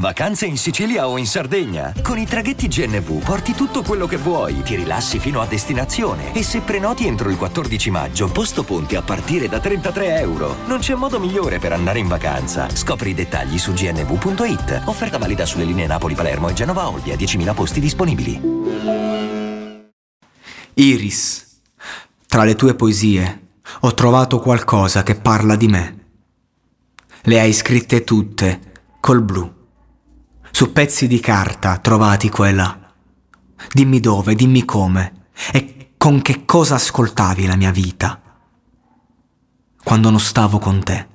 Vacanze in Sicilia o in Sardegna. Con i traghetti GNV porti tutto quello che vuoi, ti rilassi fino a destinazione e se prenoti entro il 14 maggio, posto ponti a partire da 33 euro. Non c'è modo migliore per andare in vacanza. Scopri i dettagli su gnv.it. Offerta valida sulle linee Napoli-Palermo e Genova-Olbia, 10.000 posti disponibili. Iris, tra le tue poesie ho trovato qualcosa che parla di me. Le hai scritte tutte col blu su pezzi di carta trovati qua e là. Dimmi dove, dimmi come e con che cosa ascoltavi la mia vita quando non stavo con te.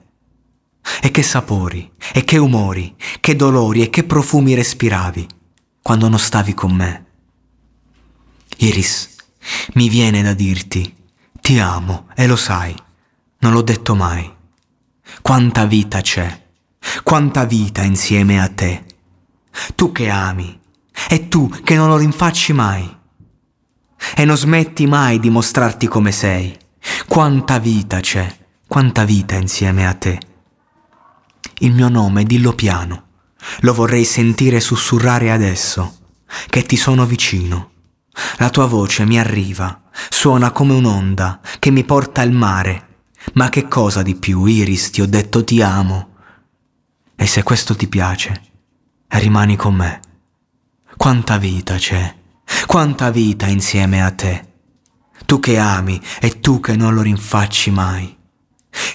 E che sapori, e che umori, che dolori e che profumi respiravi quando non stavi con me. Iris, mi viene da dirti, ti amo e lo sai, non l'ho detto mai. Quanta vita c'è, quanta vita insieme a te tu che ami, e tu che non lo rinfacci mai, e non smetti mai di mostrarti come sei. Quanta vita c'è, quanta vita insieme a te. Il mio nome, dillo piano, lo vorrei sentire sussurrare adesso, che ti sono vicino. La tua voce mi arriva, suona come un'onda che mi porta al mare. Ma che cosa di più, Iris, ti ho detto ti amo. E se questo ti piace, rimani con me. Quanta vita c'è, quanta vita insieme a te. Tu che ami e tu che non lo rinfacci mai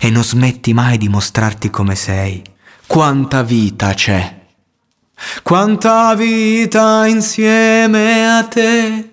e non smetti mai di mostrarti come sei. Quanta vita c'è, quanta vita insieme a te.